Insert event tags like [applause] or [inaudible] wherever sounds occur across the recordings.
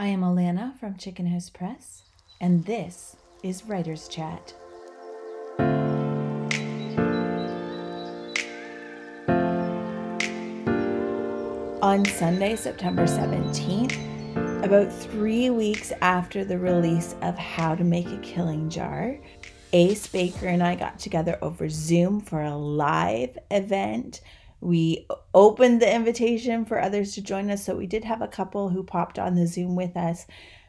I am Alana from Chicken House Press, and this is Writer's Chat. On Sunday, September 17th, about three weeks after the release of How to Make a Killing Jar, Ace Baker and I got together over Zoom for a live event we opened the invitation for others to join us. So we did have a couple who popped on the Zoom with us.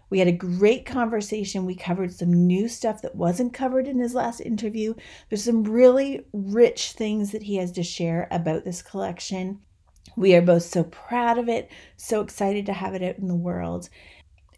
We had a great conversation. We covered some new stuff that wasn't covered in his last interview. There's some really rich things that he has to share about this collection. We are both so proud of it, so excited to have it out in the world.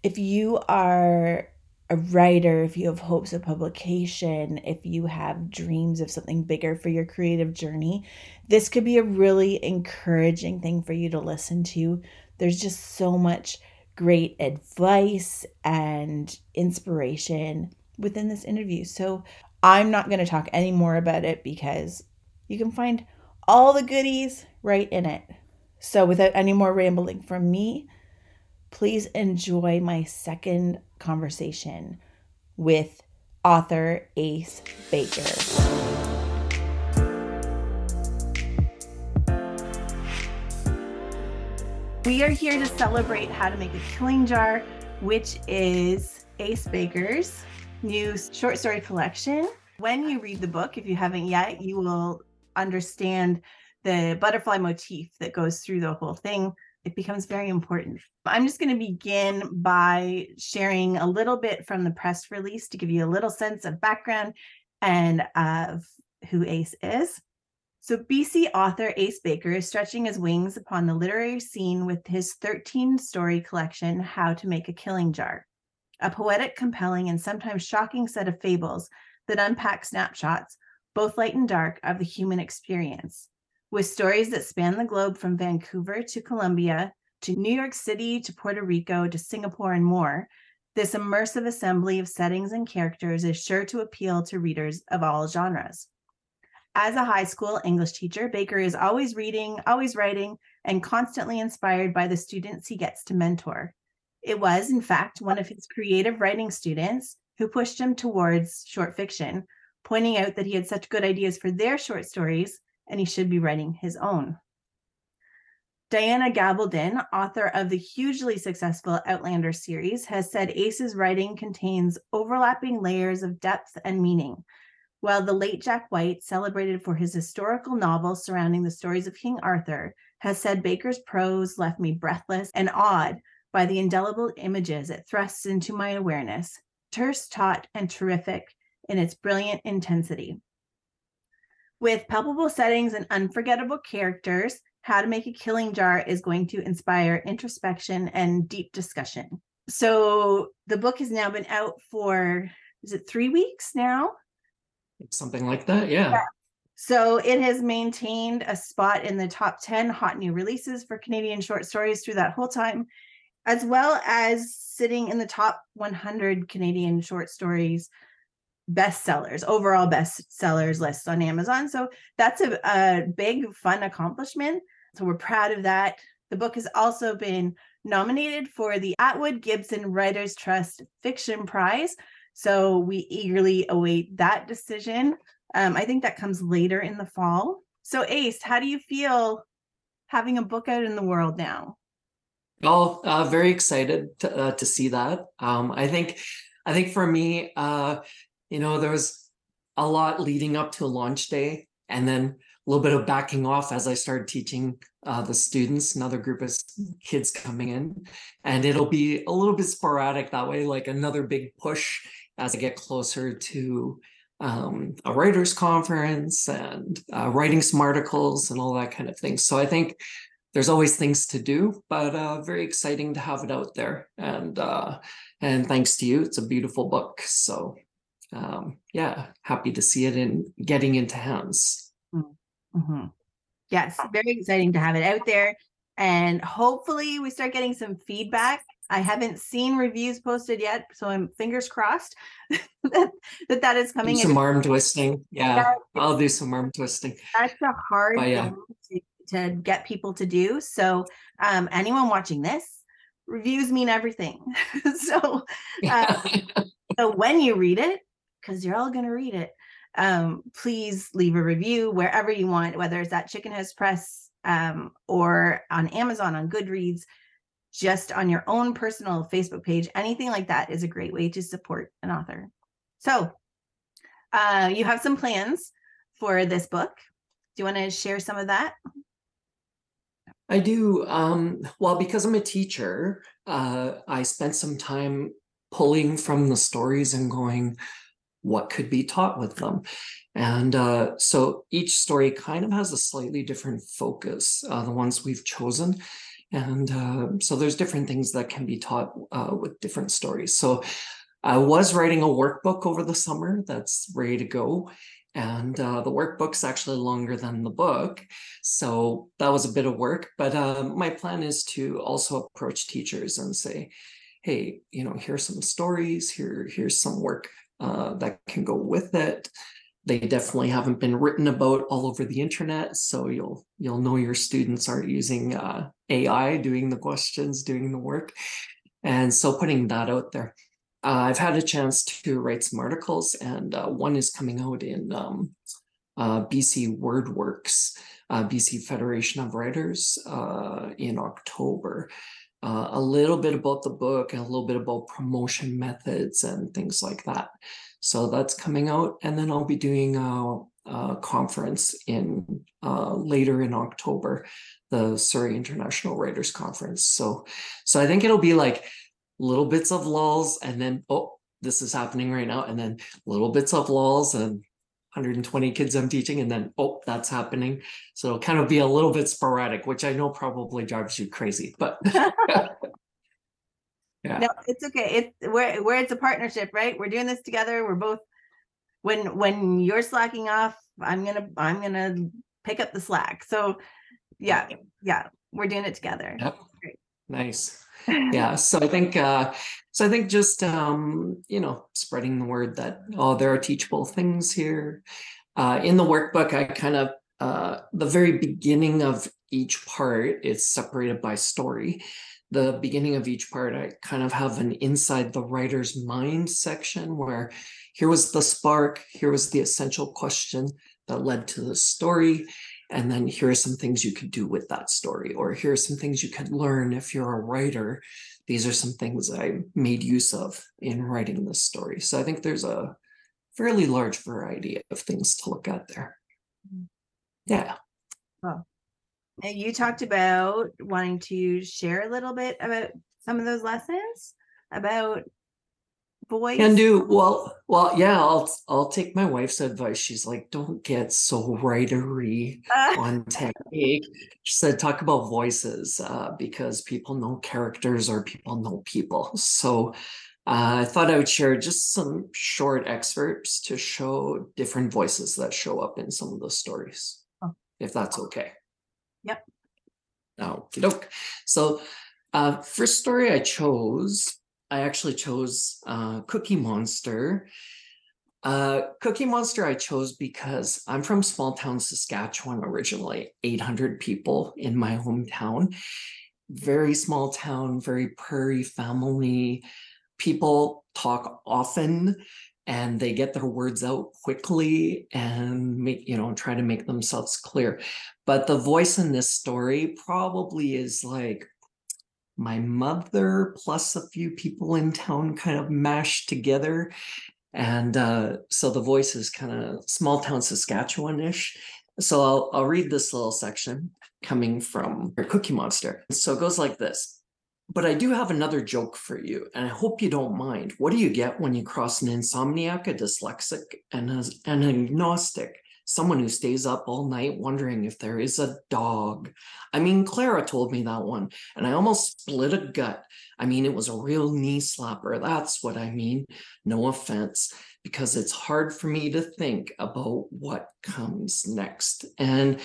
If you are a writer, if you have hopes of publication, if you have dreams of something bigger for your creative journey, this could be a really encouraging thing for you to listen to. There's just so much great advice and inspiration within this interview. So I'm not going to talk any more about it because you can find all the goodies right in it. So without any more rambling from me, please enjoy my second conversation with author Ace Baker. We are here to celebrate How to Make a Killing Jar, which is Ace Baker's new short story collection. When you read the book, if you haven't yet, you will understand the butterfly motif that goes through the whole thing it becomes very important. I'm just going to begin by sharing a little bit from the press release to give you a little sense of background and of who Ace is. So, BC author Ace Baker is stretching his wings upon the literary scene with his 13 story collection, How to Make a Killing Jar, a poetic, compelling, and sometimes shocking set of fables that unpack snapshots, both light and dark, of the human experience with stories that span the globe from Vancouver to Colombia to New York City to Puerto Rico to Singapore and more. This immersive assembly of settings and characters is sure to appeal to readers of all genres. As a high school English teacher, Baker is always reading, always writing, and constantly inspired by the students he gets to mentor. It was, in fact, one of his creative writing students who pushed him towards short fiction, pointing out that he had such good ideas for their short stories and he should be writing his own. Diana Gabaldon, author of the hugely successful Outlander series, has said Ace's writing contains overlapping layers of depth and meaning. While the late Jack Whyte, celebrated for his historical novel surrounding the stories of King Arthur, has said Baker's prose left me breathless and awed by the indelible images it thrusts into my awareness, terse, taut, and terrific in its brilliant intensity. With palpable settings and unforgettable characters, How to Make a Killing Jar is going to inspire introspection and deep discussion. So the book has now been out for, is it three weeks now? Something like that, yeah. yeah. So it has maintained a spot in the top 10 hot new releases for Canadian short stories through that whole time, as well as sitting in the top 100 Canadian short stories bestsellers, overall bestsellers lists on Amazon. So that's a, a big, fun accomplishment. So we're proud of that. The book has also been nominated for the Atwood Gibson Writers Trust Fiction Prize. So we eagerly await that decision. Um, I think that comes later in the fall. So, Ace, how do you feel having a book out in the world now? Well, uh, very excited to, uh, to see that. Um, I think, I think for me, uh, you know, there was a lot leading up to launch day and then a little bit of backing off as I started teaching uh, the students, another group of kids coming in. And it'll be a little bit sporadic that way, like another big push as I get closer to um, a writers conference and uh, writing some articles and all that kind of thing. So I think there's always things to do, but uh, very exciting to have it out there. And uh, and thanks to you, it's a beautiful book. So um, yeah, happy to see it in getting into hands. Mm-hmm. Yes, very exciting to have it out there. And hopefully, we start getting some feedback. I haven't seen reviews posted yet, so I'm fingers crossed [laughs] that, that that is coming. Do some arm twisting. Yeah, I'll do some arm twisting. That's a hard but, yeah. thing to, to, get people to do. So, um, anyone watching this, reviews mean everything. [laughs] so, [laughs] uh, so when you read it, because you're all going to read it, um, please leave a review wherever you want, whether it's at Chicken House Press um, or on Amazon, on Goodreads, just on your own personal Facebook page. Anything like that is a great way to support an author. So, uh, you have some plans for this book. Do you want to share some of that? I do. Um, well, because I'm a teacher, uh, I spent some time pulling from the stories and going, what could be taught with them? And uh, so each story kind of has a slightly different focus, uh, the ones we've chosen. And uh, so there's different things that can be taught uh, with different stories. So I was writing a workbook over the summer that's ready to go. And uh, the workbook's actually longer than the book. So that was a bit of work. But uh, my plan is to also approach teachers and say, hey, you know, here's some stories, here, here's some work uh, that can go with it. They definitely haven't been written about all over the internet, so you'll you'll know your students aren't using uh, AI doing the questions, doing the work, and so putting that out there. Uh, I've had a chance to write some articles, and uh, one is coming out in um, uh, BC WordWorks, BC Federation of Writers, in October. Uh, a little bit about the book a little bit about promotion methods and things like that. So that's coming out, and then I'll be doing a, a conference in later in October, the Surrey International Writers Conference. So, so I think it'll be like little bits of lulls and then oh this is happening right now and then little bits of lulls and 120 kids i'm teaching and then oh that's happening. So it'll kind of be a little bit sporadic which i know probably drives you crazy but [laughs] [laughs] yeah. No it's okay. It's where where it's a partnership right? We're doing this together. We're both when when you're slacking off i'm gonna i'm gonna pick up the slack. So yeah yeah we're doing it together. Yep. Nice yeah so i think uh so i think just um you know spreading the word that oh there are teachable things here. Uh in the workbook i kind of uh the very beginning of each part is separated by story. The beginning of each part i kind of have an inside the writer's mind section where here was the spark here was the essential question that led to the story and then here are some things you could do with that story or here are some things you could learn if you're a writer. These are some things i made use of in writing this story. So i think there's a fairly large variety of things to look at there. Mm. yeah. Well you talked about wanting to share a little bit about some of those lessons about voice? Can do. Well well yeah i'll i'll take my wife's advice. She's like don't get so writery [laughs] on technique. She said talk about voices uh, because people know characters or people know people. So uh, i thought i would share just some short excerpts to show different voices that show up in some of the stories oh. if that's okay. Yep. Oh so uh first story i chose I actually chose uh, Cookie Monster. Uh, Cookie Monster I chose because I'm from small town Saskatchewan originally, 800 people in my hometown. Very small town, very prairie family. People talk often and they get their words out quickly and make, you know, try to make themselves clear. But the voice in this story probably is like my mother plus a few people in town kind of mashed together. And uh, so the voice is kind of small town Saskatchewan-ish. So I'll, I'll read this little section coming from Cookie Monster. So it goes like this. But I do have another joke for you, and I hope you don't mind. What do you get when you cross an insomniac, a dyslexic, and an agnostic? Someone who stays up all night wondering if there is a dog. I mean, Clara told me that one, and I almost split a gut. I mean, it was a real knee slapper. That's what I mean. No offense, because it's hard for me to think about what comes next. And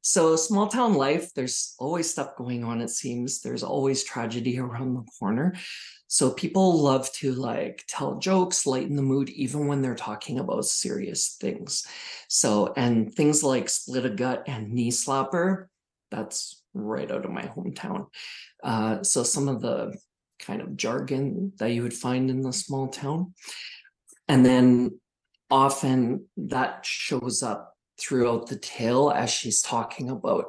so, small town life, there's always stuff going on, it seems. There's always tragedy around the corner. So people love to like tell jokes, lighten the mood, even when they're talking about serious things. So, and things like split a gut and knee slapper, that's right out of my hometown. Uh, so some of the kind of jargon that you would find in the small town. And then often that shows up throughout the tale as she's talking about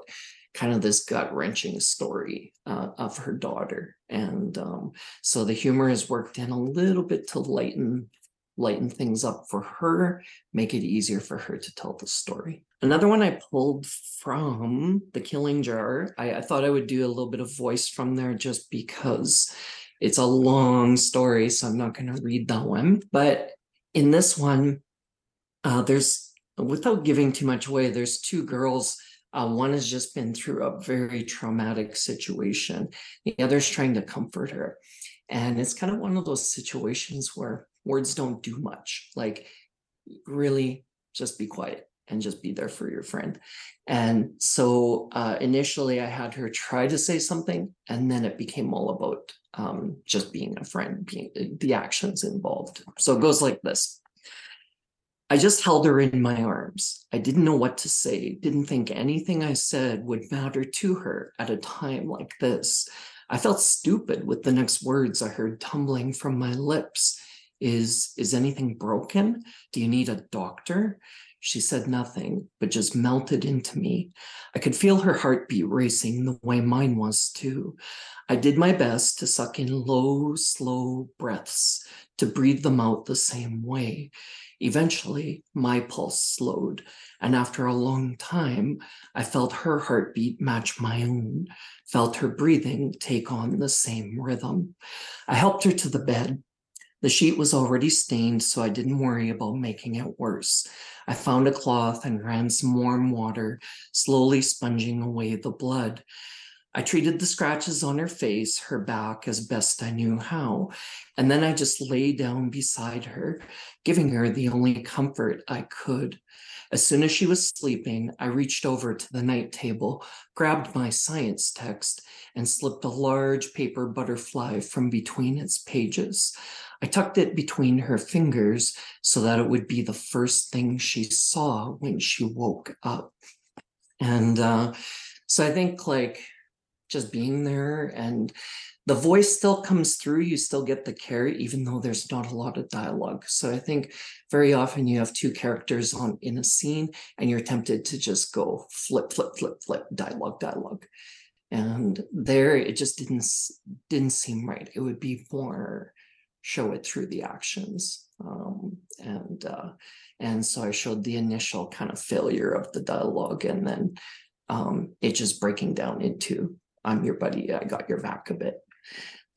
kind of this gut wrenching story uh, of her daughter. And um, so the humor has worked in a little bit to lighten lighten things up for her, make it easier for her to tell the story. Another one I pulled from The Killing Jar, I, I thought I would do a little bit of voice from there just because it's a long story, so I'm not going to read that one. But in this one, uh, there's, without giving too much away, there's two girls. Uh, one has just been through a very traumatic situation, the other's trying to comfort her. And it's kind of one of those situations where words don't do much. Like, really, just be quiet and just be there for your friend. And so uh, initially, I had her try to say something, and then it became all about um, just being a friend, being the actions involved. So it goes like this. I just held her in my arms. I didn't know what to say, didn't think anything I said would matter to her at a time like this. I felt stupid with the next words I heard tumbling from my lips. Is is anything broken? Do you need a doctor? She said nothing, but just melted into me. I could feel her heartbeat racing the way mine was too. I did my best to suck in low, slow breaths, to breathe them out the same way. Eventually, my pulse slowed, and after a long time, I felt her heartbeat match my own, felt her breathing take on the same rhythm. I helped her to the bed. The sheet was already stained, so I didn't worry about making it worse. I found a cloth and ran some warm water, slowly sponging away the blood. I treated the scratches on her face, her back, as best I knew how. And then I just lay down beside her, giving her the only comfort I could. As soon as she was sleeping, I reached over to the night table, grabbed my science text, and slipped a large paper butterfly from between its pages. I tucked it between her fingers so that it would be the first thing she saw when she woke up. And uh, so I think, like, just being there and the voice still comes through you still get the care even though there's not a lot of dialogue. So i think very often you have two characters on in a scene and you're tempted to just go flip flip flip flip dialogue dialogue. And there it just didn't didn't seem right. It would be more show it through the actions um, and uh, and so i showed the initial kind of failure of the dialogue and then um, it just breaking down into I'm your buddy. I got your back a bit.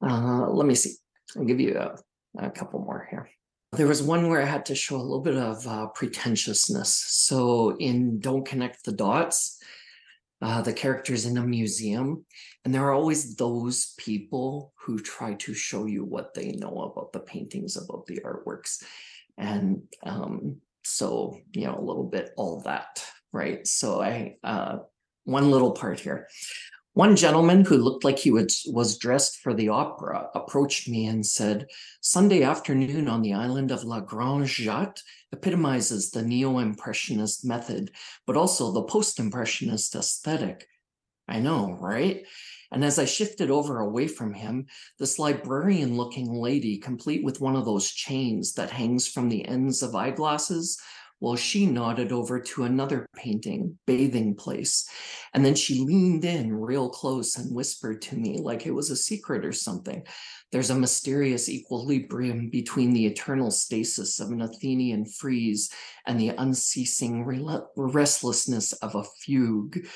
Uh, let me see. I'll give you a, a, couple more here. There was one where I had to show a little bit of uh, pretentiousness. So in Don't Connect the Dots, uh, the character's in a museum, and there are always those people who try to show you what they know about the paintings, about the artworks. And um, so, you know, a little bit all that, right? So I, uh, one little part here. One gentleman who looked like he was, was dressed for the opera approached me and said, Sunday afternoon on the island of La Grande Jatte epitomizes the neo impressionist method, but also the post impressionist aesthetic. I know, right? And as I shifted over away from him, this librarian looking lady, complete with one of those chains that hangs from the ends of eyeglasses, well, she nodded over to another painting, Bathing Place. And then she leaned in real close and whispered to me like it was a secret or something. There's a mysterious equilibrium between the eternal stasis of an Athenian frieze and the unceasing restlessness of a fugue.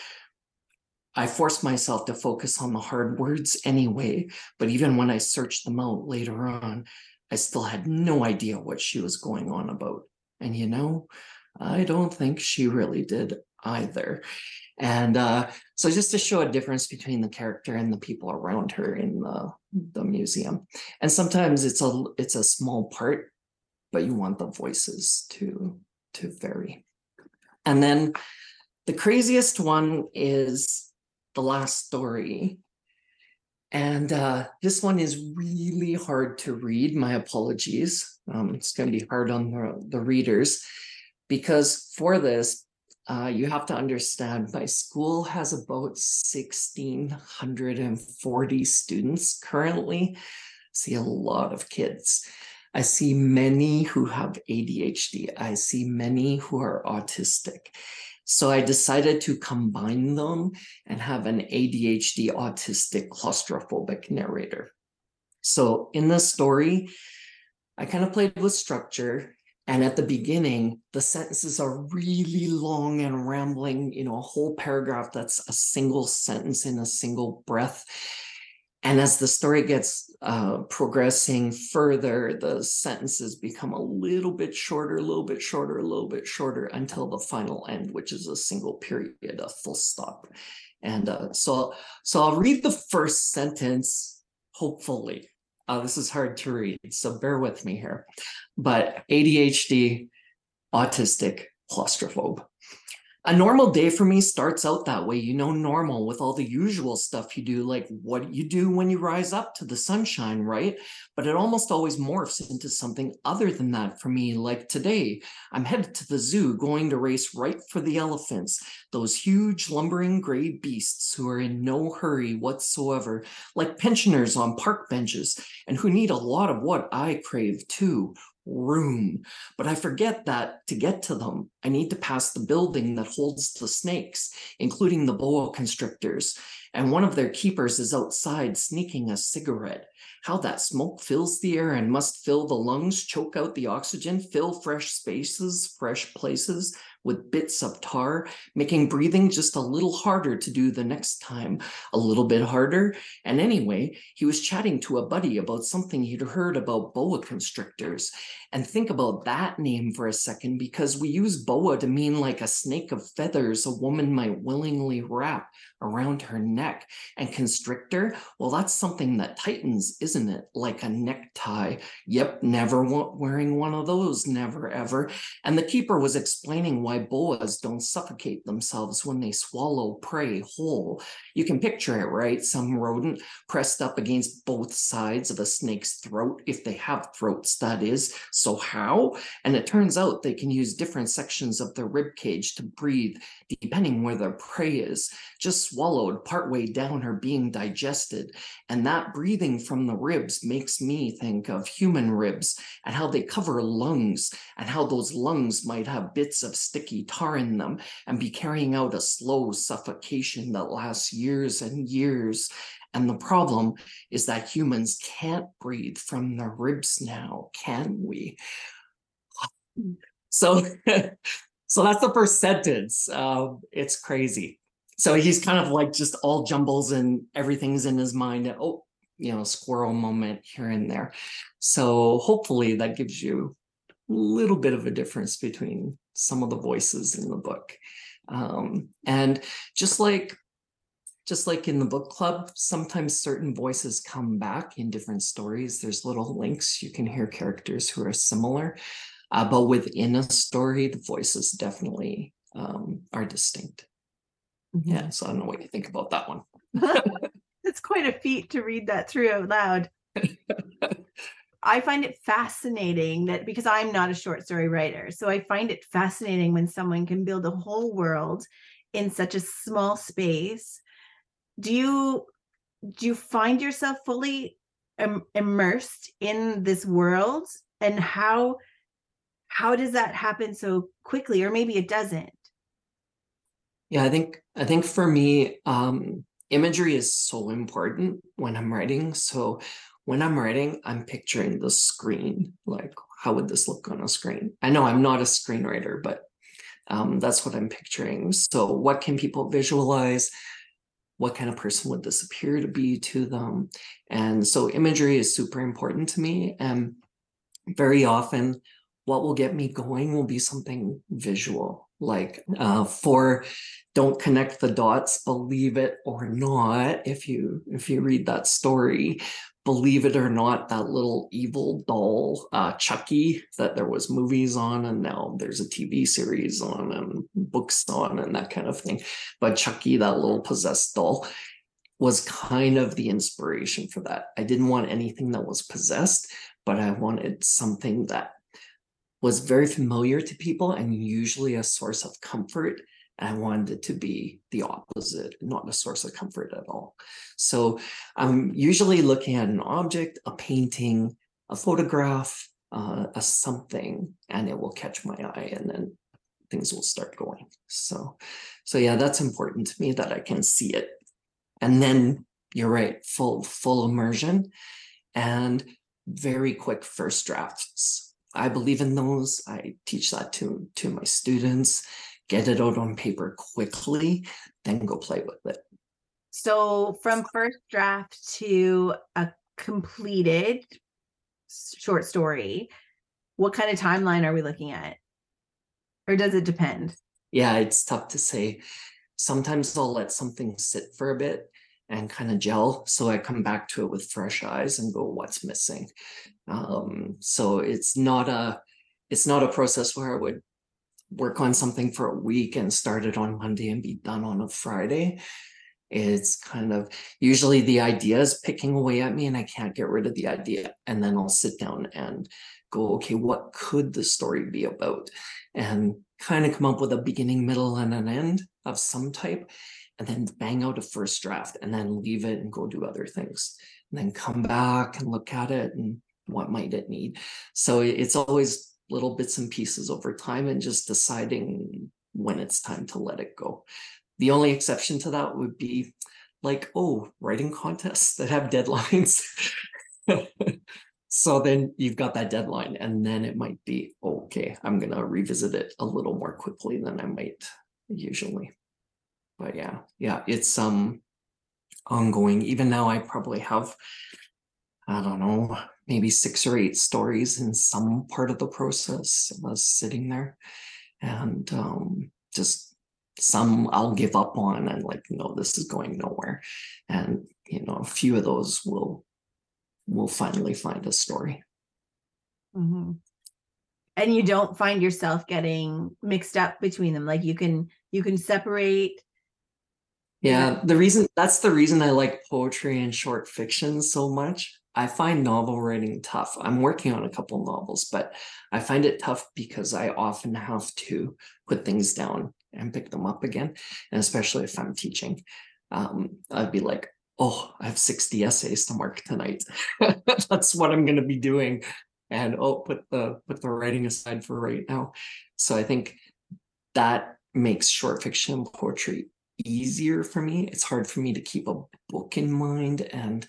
I forced myself to focus on the hard words anyway, but even when I searched them out later on, I still had no idea what she was going on about. And you know, I don't think she really did either. And uh, so just to show a difference between the character and the people around her in the, the museum. And sometimes it's a it's a small part, but you want the voices to to vary. And then the craziest one is the last story. And uh, this one is really hard to read. My apologies. Um, it's going to be hard on the, the readers because for this, uh, you have to understand my school has about 1,640 students currently. I see a lot of kids. I see many who have ADHD. I see many who are autistic. So I decided to combine them and have an ADHD autistic claustrophobic narrator. So in this story, I kind of played with structure. And at the beginning, the sentences are really long and rambling, you know, a whole paragraph that's a single sentence in a single breath. And as the story gets uh, progressing further, the sentences become a little bit shorter, a little bit shorter, a little bit shorter until the final end, which is a single period, a full stop. And uh, so, so I'll read the first sentence, hopefully. Uh, this is hard to read, so bear with me here. But ADHD, autistic, claustrophobe a normal day for me starts out that way you know normal with all the usual stuff you do like what you do when you rise up to the sunshine right? But it almost always morphs into something other than that for me like today i'm headed to the zoo going to race right for the elephants those huge lumbering gray beasts who are in no hurry whatsoever like pensioners on park benches and who need a lot of what i crave too room. But I forget that to get to them, I need to pass the building that holds the snakes, including the boa constrictors. And one of their keepers is outside sneaking a cigarette. How that smoke fills the air and must fill the lungs, choke out the oxygen, fill fresh spaces, fresh places, with bits of tar, making breathing just a little harder to do the next time, a little bit harder. And anyway, he was chatting to a buddy about something he'd heard about boa constrictors. And think about that name for a second, because we use boa to mean like a snake of feathers a woman might willingly wrap around her neck. And constrictor, well, that's something that tightens, isn't it? Like a necktie. Yep, never wearing one of those, never ever. And the keeper was explaining why boas don't suffocate themselves when they swallow prey whole. You can picture it, right? Some rodent pressed up against both sides of a snake's throat, if they have throats, that is. So how? And it turns out they can use different sections of their rib cage to breathe, depending where their prey is. Just swallowed partway down or being digested. And that breathing from the ribs makes me think of human ribs and how they cover lungs and how those lungs might have bits of sticky tar in them and be carrying out a slow suffocation that lasts years and years. And the problem is that humans can't breathe from their ribs now, can we? [sighs] So, [laughs] so that's the first sentence. Uh, it's crazy so he's kind of like just all jumbles and everything's in his mind. Oh, you know, squirrel moment here and there. So hopefully that gives you little bit of a difference between some of the voices in the book. Um, and just like just like in the book club, sometimes certain voices come back in different stories. There's little links. You can hear characters who are similar. Uh, but within a story, the voices definitely um, are distinct. Yeah, so I don't know what you think about that one. [laughs] it's quite a feat to read that through out loud. [laughs] I find it fascinating that because I'm not a short story writer, so I find it fascinating when someone can build a whole world in such a small space. Do you do you find yourself fully Im- immersed in this world and how how does that happen so quickly or maybe it doesn't? Yeah, I think I think for me, um, imagery is so important when I'm writing. So when I'm writing, I'm picturing the screen. Like, how would this look on a screen? I know I'm not a screenwriter, but um, that's what I'm picturing. So, what can people visualize? What kind of person would this appear to be to them? And so, imagery is super important to me. And very often, what will get me going will be something visual like uh, for don't connect the dots believe it or not if you if you read that story believe it or not that little evil doll uh, chucky that there was movies on and now there's a tv series on and books on and that kind of thing. But chucky that little possessed doll was kind of the inspiration for that. I didn't want anything that was possessed but i wanted something that was very familiar to people and usually a source of comfort I wanted it to be the opposite, not a source of comfort at all. So I'm usually looking at an object, a painting, a photograph, uh, a something, and it will catch my eye, and then things will start going. So, so yeah, that's important to me that I can see it, and then you're right, full full immersion, and very quick first drafts. I believe in those. I teach that to to my students get it out on paper quickly, then go play with it. So from first draft to a completed short story, what kind of timeline are we looking at? Or does it depend? Yeah, it's tough to say. Sometimes I'll let something sit for a bit and kind of gel. So I come back to it with fresh eyes and go, what's missing? Um, so it's not a it's not a process where I would work on something for a week and start it on Monday and be done on a Friday. It's kind of usually the idea is picking away at me and I can't get rid of the idea. And then I'll sit down and go, okay, what could the story be about? And kind of come up with a beginning, middle, and an end of some type, and then bang out a first draft and then leave it and go do other things. And then come back and look at it and what might it need. So it's always little bits and pieces over time and just deciding when it's time to let it go. The only exception to that would be like, oh, writing contests that have [laughs] deadlines. so then you've got that deadline, and then it might be okay, I'm going to revisit it a little more quickly than I might usually. But yeah, yeah, it's um ongoing. Even now, I probably have, I don't know, maybe six or eight stories in some part of the process was sitting there. And um, just some I'll give up on and like no this is going nowhere. And you know a few of those will will finally find a story. Mm-hmm. and you don't find yourself getting mixed up between them like you can you can separate? Yeah the reason that's the reason I like poetry and short fiction so much I find novel writing tough. I'm working on a couple novels, but I find it tough because I often have to put things down and pick them up again. And especially if I'm teaching, um, I'd be like, oh, I have 60 essays to mark tonight. [laughs] That's what I'm going to be doing. And oh, put the put the writing aside for right now. So I think that makes short fiction and poetry easier for me. It's hard for me to keep a book in mind and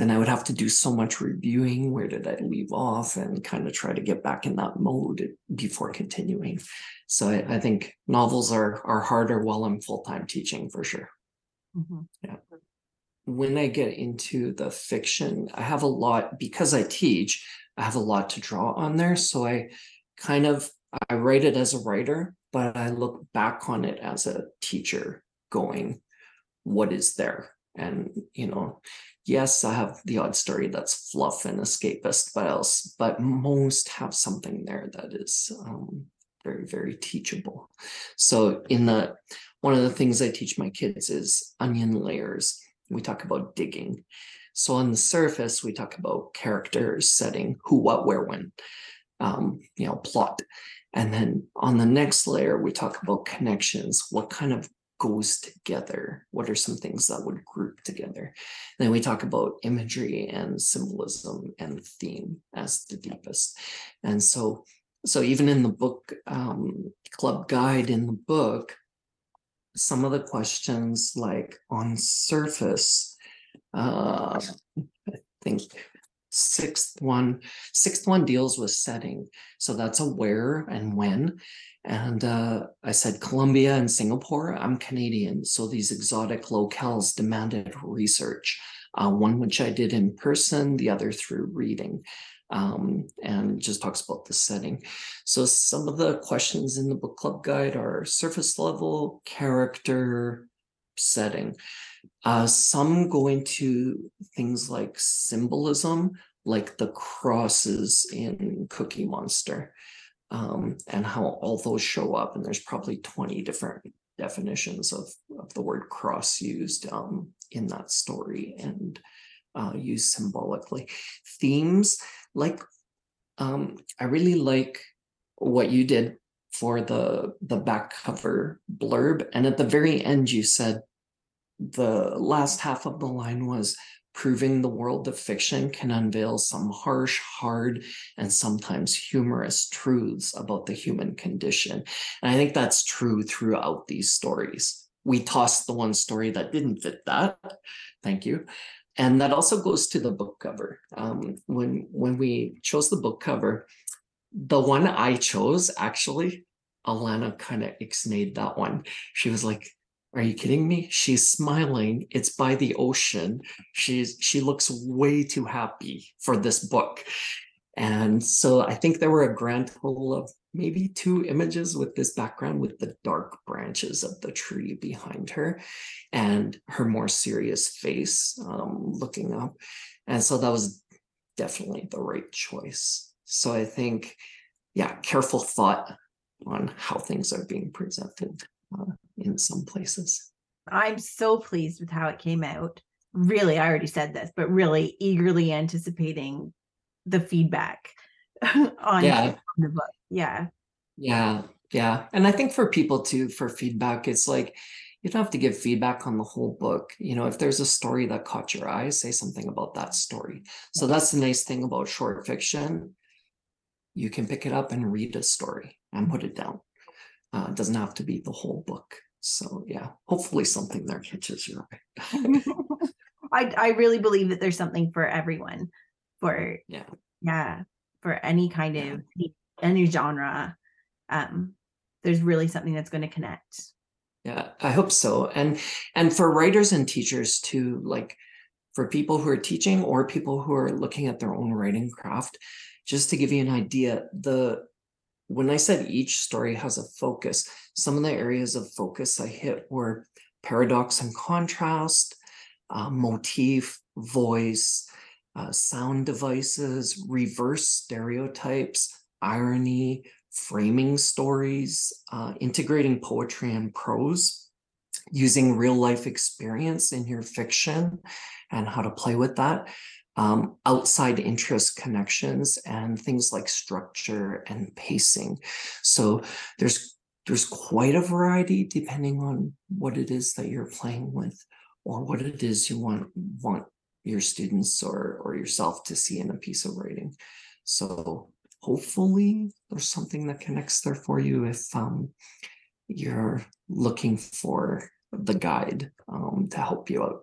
then I would have to do so much reviewing. Where did I leave off? And kind of try to get back in that mode before continuing. So I, I think novels are are harder while I'm full time teaching for sure. Mm-hmm. Yeah. When I get into the fiction, I have a lot because I teach. I have a lot to draw on there, so I kind of I write it as a writer, but I look back on it as a teacher, going, "What is there?" And you know, yes, I have the odd story that's fluff and escapist, but else, but most have something there that is um, very, very teachable. So in the one of the things I teach my kids is onion layers. We talk about digging. So on the surface, we talk about characters, setting, who, what, where, when, um, you know, plot. And then on the next layer, we talk about connections. What kind of goes together? What are some things that would group together? And then we talk about imagery and symbolism and theme as the deepest. And so, so even in the book um, club guide in the book, some of the questions like on surface, uh, [laughs] I think sixth one sixth one deals with setting. So that's a where and when. And uh, i said colombia and singapore i'm canadian. So these exotic locales demanded research uh, one which i did in person the other through reading um, and just talks about the setting. So some of the questions in the book club guide are surface level character setting uh, some go into things like symbolism, like the crosses in Cookie Monster, um, and how all those show up. And there's probably 20 different definitions of, of the word cross used um, in that story and uh, used symbolically. Themes, like, um, I really like what you did for the the back cover blurb and at the very end you said the last half of the line was proving the world of fiction can unveil some harsh hard and sometimes humorous truths about the human condition. And i think that's true throughout these stories. We tossed the one story that didn't fit that. Thank you. And that also goes to the book cover. Um, when when we chose the book cover the one I chose, actually, Alana kind of ixnayed that one. She was like, Are you kidding me? She's smiling. It's by the ocean. She's she looks way too happy for this book. And so I think there were a grand total of maybe two images with this background with the dark branches of the tree behind her and her more serious face um, looking up. And so that was definitely the right choice. So I think, yeah, careful thought on how things are being presented uh, in some places. I'm so pleased with how it came out. Really, I already said this, but really eagerly anticipating the feedback [laughs] on, yeah. on the book. Yeah. Yeah. Yeah. And I think for people too, for feedback, it's like, you don't have to give feedback on the whole book. You know, if there's a story that caught your eye, say something about that story. So that's the nice thing about short fiction you can pick it up and read a story and put it down. Uh, it doesn't have to be the whole book. So yeah, hopefully something there catches your eye. [laughs] I I really believe that there's something for everyone, for yeah yeah for any kind of any genre. Um, there's really something that's going to connect. Yeah, I hope so. And and for writers and teachers too, like for people who are teaching or people who are looking at their own writing craft, just to give you an idea, the when I said each story has a focus, some of the areas of focus I hit were paradox and contrast, uh, motif, voice, uh, sound devices, reverse stereotypes, irony, framing stories, uh, integrating poetry and prose, using real life experience in your fiction and how to play with that um, outside interest connections and things like structure and pacing. So there's there's quite a variety depending on what it is that you're playing with or what it is you want want your students or or yourself to see in a piece of writing. So hopefully there's something that connects there for you if um, you're looking for the guide um, to help you out.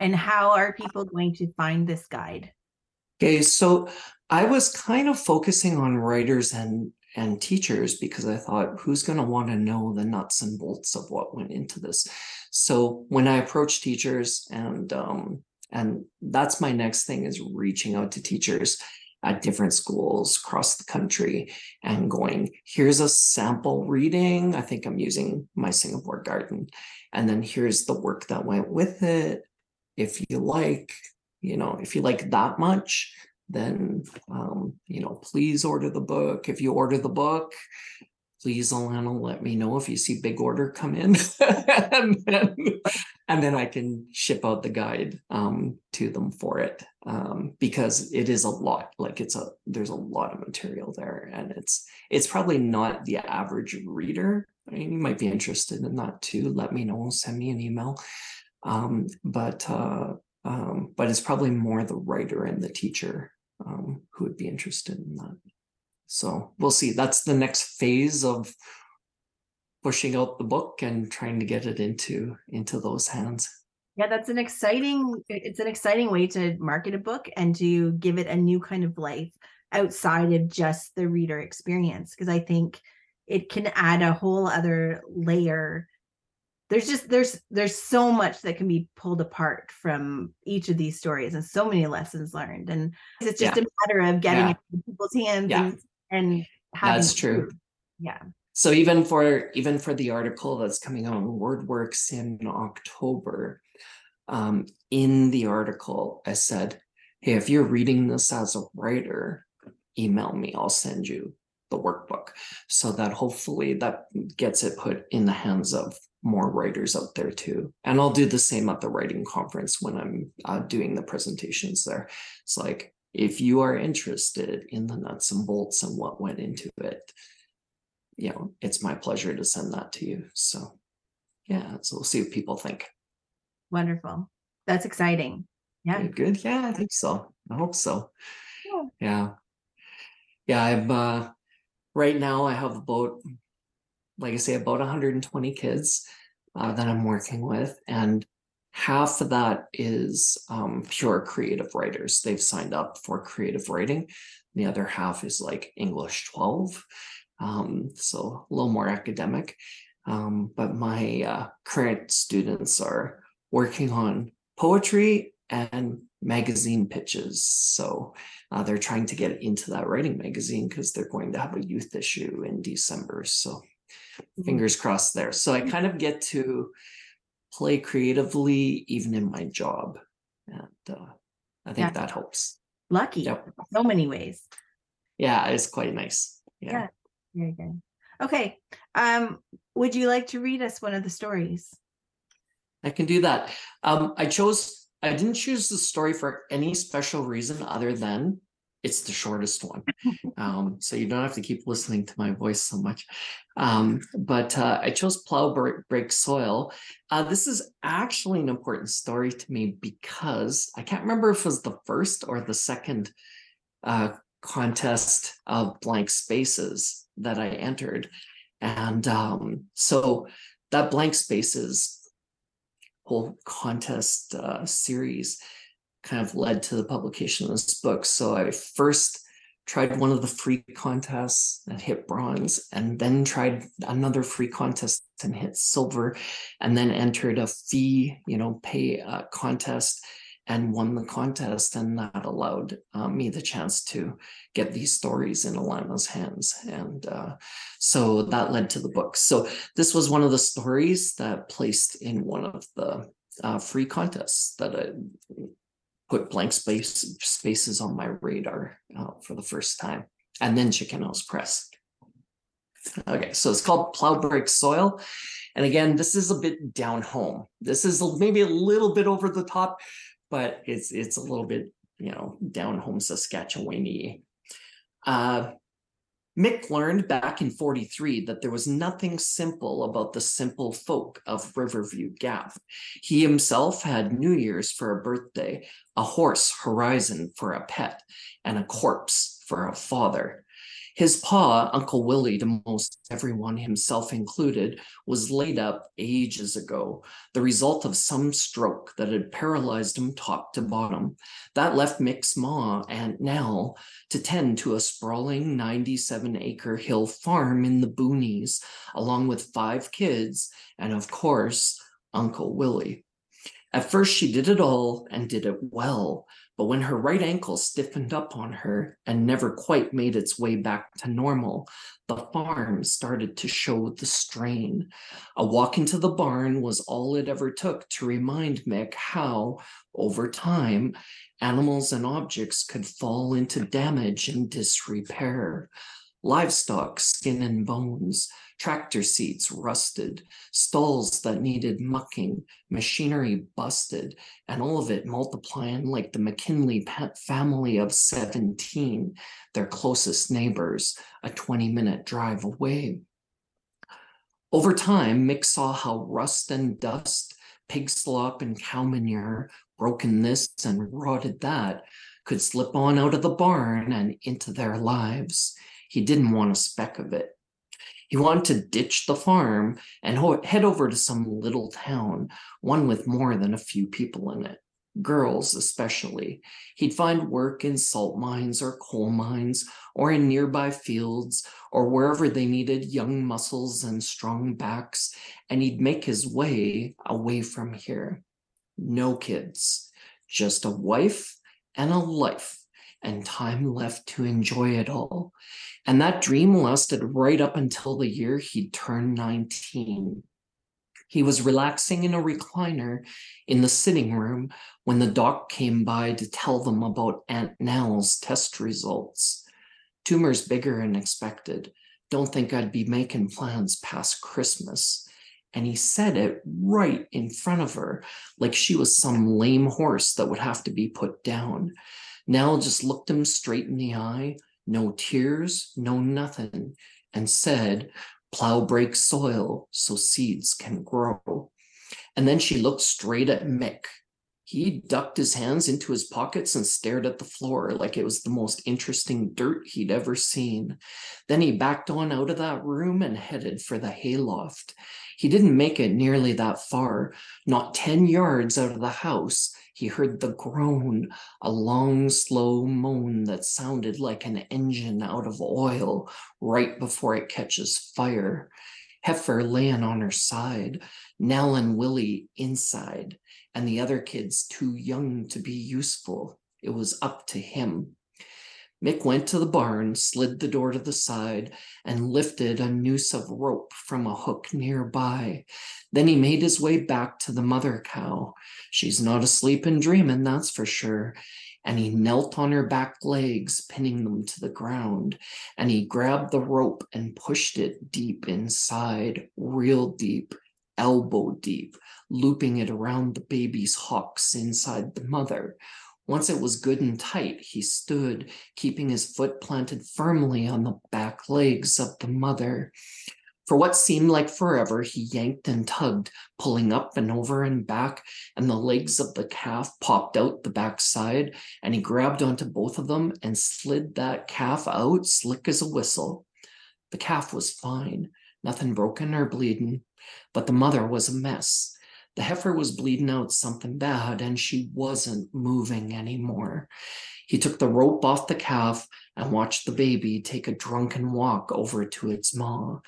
And how are people going to find this guide? Okay, so I was kind of focusing on writers and and teachers because I thought who's going to want to know the nuts and bolts of what went into this. So when I approach teachers and um, and that's my next thing is reaching out to teachers at different schools across the country and going here's a sample reading i think i'm using my singapore garden and then here's the work that went with it if you like, you know, if you like that much, then um, you know, please order the book. If you order the book, please Alana, let me know if you see big order come in. [laughs] and, then, and then I can ship out the guide um, to them for it. Um, because it is a lot, like it's a there's a lot of material there. And it's it's probably not the average reader. I mean, you might be interested in that too. Let me know, send me an email. Um, but uh, um, but it's probably more the writer and the teacher um, who would be interested in that. So we'll see. That's the next phase of pushing out the book and trying to get it into into those hands. Yeah, that's an exciting it's an exciting way to market a book and to give it a new kind of life outside of just the reader experience because I think it can add a whole other layer there's just there's there's so much that can be pulled apart from each of these stories and so many lessons learned and it's just yeah. a matter of getting yeah. it in people's hands yeah. and, and that's true yeah so even for even for the article that's coming out on wordworks in october um, in the article i said hey if you're reading this as a writer email me i'll send you the workbook so that hopefully that gets it put in the hands of more writers out there too. And I'll do the same at the writing conference when I'm uh, doing the presentations there. It's like, if you are interested in the nuts and bolts and what went into it, you know, it's my pleasure to send that to you. So yeah, so we'll see what people think. Wonderful. That's exciting. Yeah. Okay, good. Yeah, I think so. I hope so. Yeah. Yeah. Yeah. I'm uh right now I have about like I say, about 120 kids uh, that I'm working with. And half of that is um, pure creative writers. They've signed up for creative writing. The other half is like English 12. Um, so a little more academic. Um, but my uh, current students are working on poetry and magazine pitches. So uh, they're trying to get into that writing magazine because they're going to have a youth issue in December. So. Fingers crossed there. So I kind of get to play creatively even in my job. And uh, I think yeah. that helps. Lucky. Yep. So many ways. Yeah, it's quite nice. Yeah. yeah. Very good. Okay. Um, would you like to read us one of the stories? I can do that. Um, I chose, I didn't choose the story for any special reason other than it's the shortest one. [laughs] Um, so you don't have to keep listening to my voice so much. Um, but uh, I chose Plow Break, Soil. Uh, this is actually an important story to me because I can't remember if it was the first or the second uh, contest of blank spaces that I entered. And um, so that blank spaces whole contest uh, series kind of led to the publication of this book. So I first tried one of the free contests and hit bronze, and then tried another free contest and hit silver, and then entered a fee, you know, pay uh, contest and won the contest. And that allowed uh, me the chance to get these stories in Alana's hands. And uh, so that led to the book. So this was one of the stories that placed in one of the uh, free contests that I put blank space spaces on my radar uh, for the first time. And then Chicken House Press. Okay, so it's called Plow Break Soil. And again, this is a bit down home. This is maybe a little bit over the top, but it's it's a little bit you know down home Saskatchewan. Uh, Mick learned back in 43 that there was nothing simple about the simple folk of Riverview Gap. He himself had New Year's for a birthday, a horse horizon for a pet, and a corpse for a father. His pa, Uncle Willie, to most everyone, himself included, was laid up ages ago, the result of some stroke that had paralyzed him top to bottom. That left Mick's ma, Aunt Nell, to tend to a sprawling 97 acre hill farm in the boonies, along with five kids, and of course, Uncle Willie. At first, she did it all and did it well, but when her right ankle stiffened up on her and never quite made its way back to normal, the farm started to show the strain. A walk into the barn was all it ever took to remind Mick how, over time, animals and objects could fall into damage and disrepair. Livestock, skin and bones, tractor seats rusted, stalls that needed mucking, machinery busted, and all of it multiplying like the McKinley family of 17, their closest neighbors, a 20 minute drive away. Over time, Mick saw how rust and dust, pig slop and cow manure, broken this and rotted that, could slip on out of the barn and into their lives. He didn't want a speck of it. He wanted to ditch the farm and ho- head over to some little town, one with more than a few people in it, girls especially. He'd find work in salt mines or coal mines or in nearby fields or wherever they needed young muscles and strong backs, and he'd make his way away from here. No kids, just a wife and a life and time left to enjoy it all. And that dream lasted right up until the year he turned 19. He was relaxing in a recliner in the sitting room when the doc came by to tell them about Aunt Nell's test results. Tumors bigger than expected. Don't think I'd be making plans past Christmas. And he said it right in front of her, like she was some lame horse that would have to be put down. Nell just looked him straight in the eye, no tears, no nothing, and said, Plow breaks soil so seeds can grow. And then she looked straight at Mick. He ducked his hands into his pockets and stared at the floor like it was the most interesting dirt he'd ever seen. Then he backed on out of that room and headed for the hayloft. He didn't make it nearly that far. Not 10 yards out of the house, he heard the groan, a long, slow moan that sounded like an engine out of oil right before it catches fire. Heifer laying on her side, Nell and Willie inside and the other kids too young to be useful. It was up to him. Mick went to the barn, slid the door to the side, and lifted a noose of rope from a hook nearby. Then he made his way back to the mother cow. She's not asleep and dreaming, that's for sure. And he knelt on her back legs, pinning them to the ground. And he grabbed the rope and pushed it deep inside, real deep, elbow deep, looping it around the baby's hocks inside the mother. Once it was good and tight, he stood, keeping his foot planted firmly on the back legs of the mother. For what seemed like forever, he yanked and tugged, pulling up and over and back, and the legs of the calf popped out the backside, and he grabbed onto both of them and slid that calf out slick as a whistle. The calf was fine, nothing broken or bleeding, but the mother was a mess. The heifer was bleeding out something bad and she wasn't moving anymore. He took the rope off the calf and watched the baby take a drunken walk over to its maw.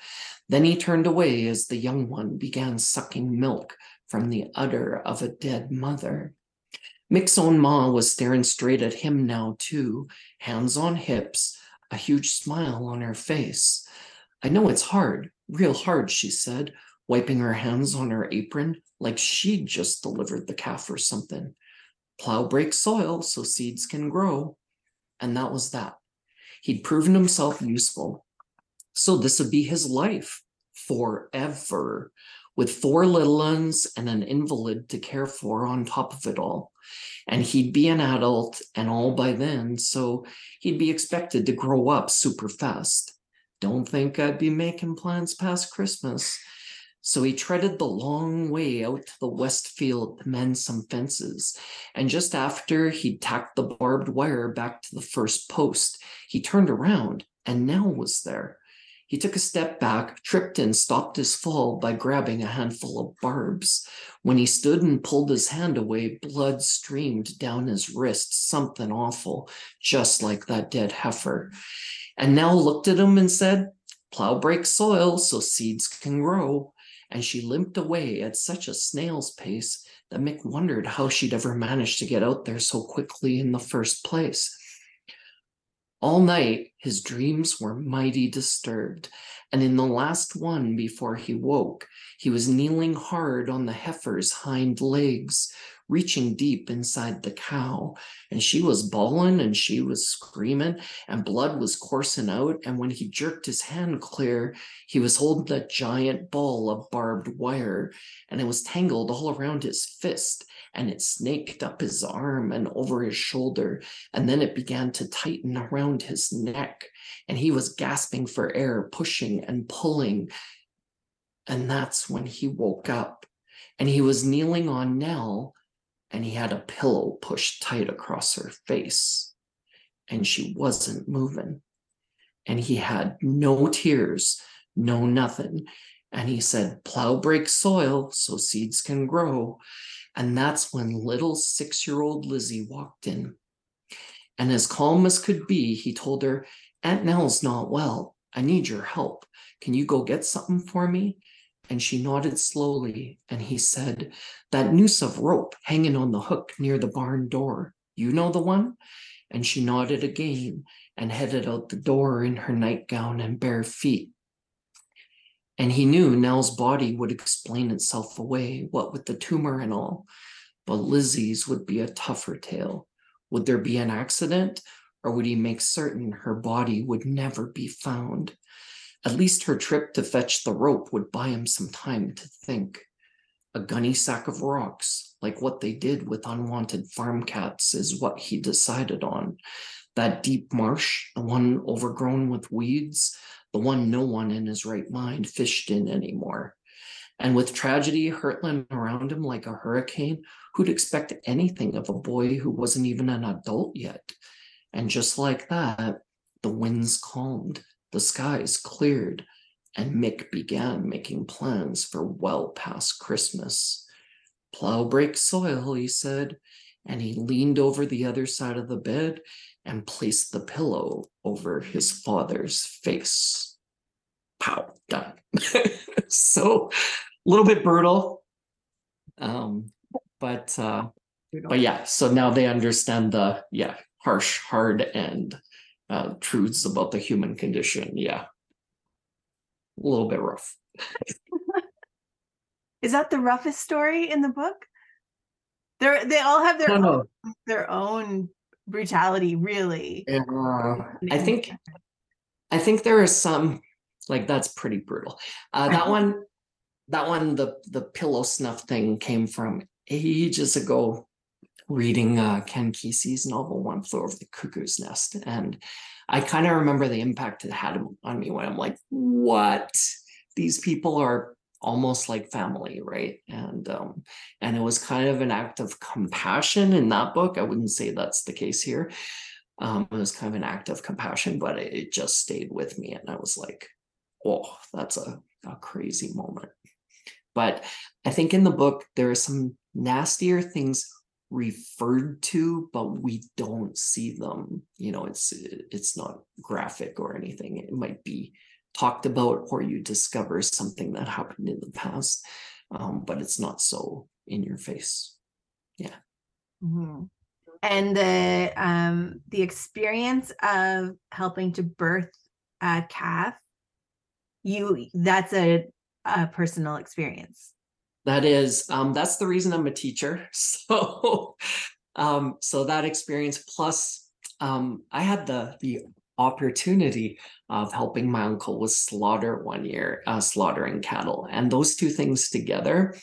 Then he turned away as the young one began sucking milk from the udder of a dead mother. Mick's own ma was staring straight at him now, too, hands on hips, a huge smile on her face. I know it's hard, real hard, she said, wiping her hands on her apron like she'd just delivered the calf or something. Plow breaks soil so seeds can grow. And that was that. He'd proven himself useful. So this would be his life forever, with four little ones and an invalid to care for on top of it all. And he'd be an adult and all by then, so he'd be expected to grow up super fast. Don't think I'd be making plans past Christmas. So he treaded the long way out to the west field to mend some fences. And just after he'd tacked the barbed wire back to the first post, he turned around and Nell was there. He took a step back, tripped and stopped his fall by grabbing a handful of barbs. When he stood and pulled his hand away, blood streamed down his wrist, something awful, just like that dead heifer. And Nell looked at him and said, Plow breaks soil so seeds can grow and she limped away at such a snail's pace that Mick wondered how she'd ever managed to get out there so quickly in the first place. All night, his dreams were mighty disturbed, and in the last one before he woke, he was kneeling hard on the heifer's hind legs, reaching deep inside the cow. And she was bawling and she was screaming, and blood was coursing out. And when he jerked his hand clear, he was holding a giant ball of barbed wire, and it was tangled all around his fist. And it snaked up his arm and over his shoulder, and then it began to tighten around his neck. And he was gasping for air, pushing and pulling. And that's when he woke up. And he was kneeling on Nell, and he had a pillow pushed tight across her face, and she wasn't moving. And he had no tears, no nothing. And he said, Plow breaks soil so seeds can grow. And that's when little six year old Lizzie walked in. And as calm as could be, he told her, Aunt Nell's not well. I need your help. Can you go get something for me? And she nodded slowly, and he said, That noose of rope hanging on the hook near the barn door. You know the one? And she nodded again and headed out the door in her nightgown and bare feet. And he knew Nell's body would explain itself away, what with the tumor and all. But Lizzie's would be a tougher tale. Would there be an accident, or would he make certain her body would never be found? At least her trip to fetch the rope would buy him some time to think. A gunny sack of rocks, like what they did with unwanted farm cats, is what he decided on. that deep marsh, the one overgrown with weeds, the one no one in his right mind fished in anymore. And with tragedy hurtling around him like a hurricane, who'd expect anything of a boy who wasn't even an adult yet? And just like that, the winds calmed, the skies cleared, and Mick began making plans for well past Christmas. Plow break soil, he said, and he leaned over the other side of the bed and placed the pillow over his father's face. Pow, done. [laughs] so a little bit brutal. Um, but uh but yeah, so now they understand the yeah, harsh, hard and uh truths about the human condition. Yeah. A little bit rough. [laughs] Is that the roughest story in the book? They're they all have their No, own, no. their own brutality, really. Uh, I think I think there are some like that's pretty brutal. Uh, that one, that one, the the pillow snuff thing came from ages ago. Reading uh, Ken Kesey's novel "One Flew Over the Cuckoo's Nest," and I kind of remember the impact it had on me when I'm like, "What? These people are almost like family, right?" And um, and it was kind of an act of compassion in that book. I wouldn't say that's the case here, um, it was kind of an act of compassion, but it, it just stayed with me. And I was like, oh, that's a, a crazy moment. But I think in the book, there are some nastier things referred to, but we don't see them. You know, it's it's not graphic or anything. It might be talked about or you discover something that happened in the past, um, but it's not so in your face. Mhm. And the um the experience of helping to birth a calf, you that's a a personal experience. That is um that's the reason i'm a teacher. [laughs] So um so that experience plus um i had the the opportunity of helping my uncle with slaughter one year uh slaughtering cattle. And those two things together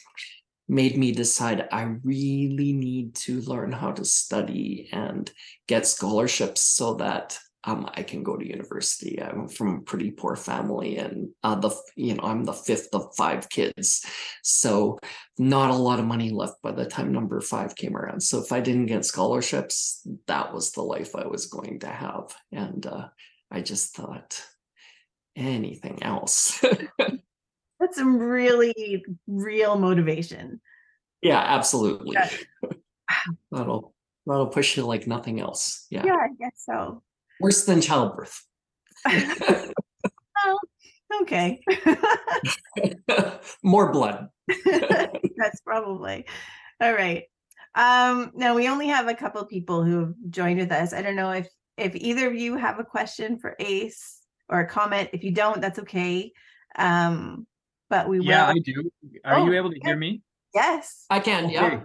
made me decide i really need to learn how to study and get scholarships so that um, I can go to university. I'm from a pretty poor family, and uh, the you know I'm the fifth of five kids, so not a lot of money left by the time number five came around. So if I didn't get scholarships, that was the life I was going to have, and uh, I just thought anything else. [laughs] That's some really real motivation. yeah, absolutely. Yeah. [laughs] that'll that'll push you like nothing else. Yeah, Yeah, I guess so. Worse than childbirth. Well, [laughs] okay. [laughs] More blood. [laughs] That's probably all right. Um, now we only have a couple people who have joined with us. I don't know if if either of you have a question for Ace or a comment. If you don't, that's okay. Um, but we Yeah, will. I do. Are Oh, you able to yeah. hear me? Yes. I can, yeah.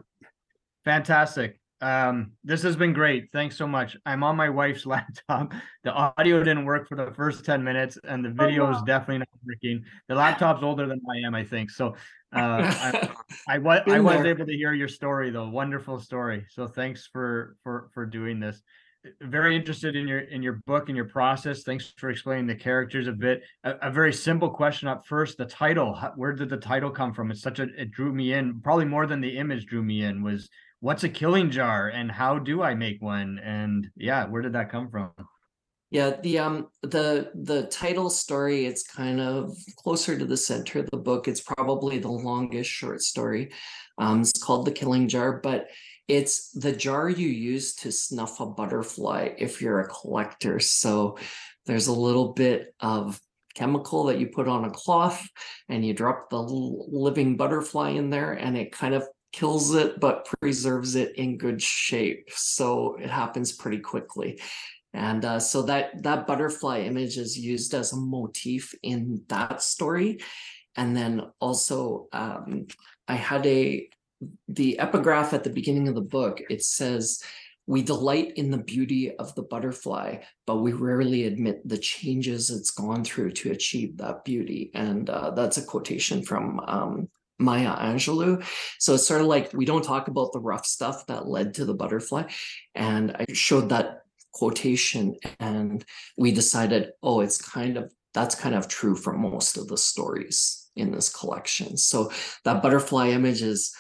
Fantastic. Um, this has been great. Thanks so much. I'm on my wife's [laughs] laptop. The audio didn't work for the first 10 minutes, and the video is definitely not working. The laptop's older than I am, I think. So uh I, [laughs] I was I was able to hear your story though. Wonderful story. So thanks for for for doing this. Very interested in your in your book and your process. Thanks for explaining the characters a bit. A, a very simple question up first. The title. Where did the title come from? It's such a it drew me in. Probably more than the image drew me in. Was what's a killing jar and how do I make one? And yeah, where did that come from? Yeah, the um the the title story it's kind of closer to the center of the book. It's probably the longest short story. Um it's called The Killing Jar, but it's the jar you use to snuff a butterfly if you're a collector. So there's a little bit of chemical that you put on a cloth and you drop the living butterfly in there and it kind of kills it but preserves it in good shape. So it happens pretty quickly. And uh, so that that butterfly image is used as a motif in that story. And then also um, I had a the epigraph at the beginning of the book, it says, we delight in the beauty of the butterfly, but we rarely admit the changes it's gone through to achieve that beauty. And uh, that's a quotation from um, Maya Angelou. So it's sort of like we don't talk about the rough stuff that led to the butterfly. And I showed that quotation and we decided oh it's kind of that's kind of true for most of the stories in this collection so that butterfly image is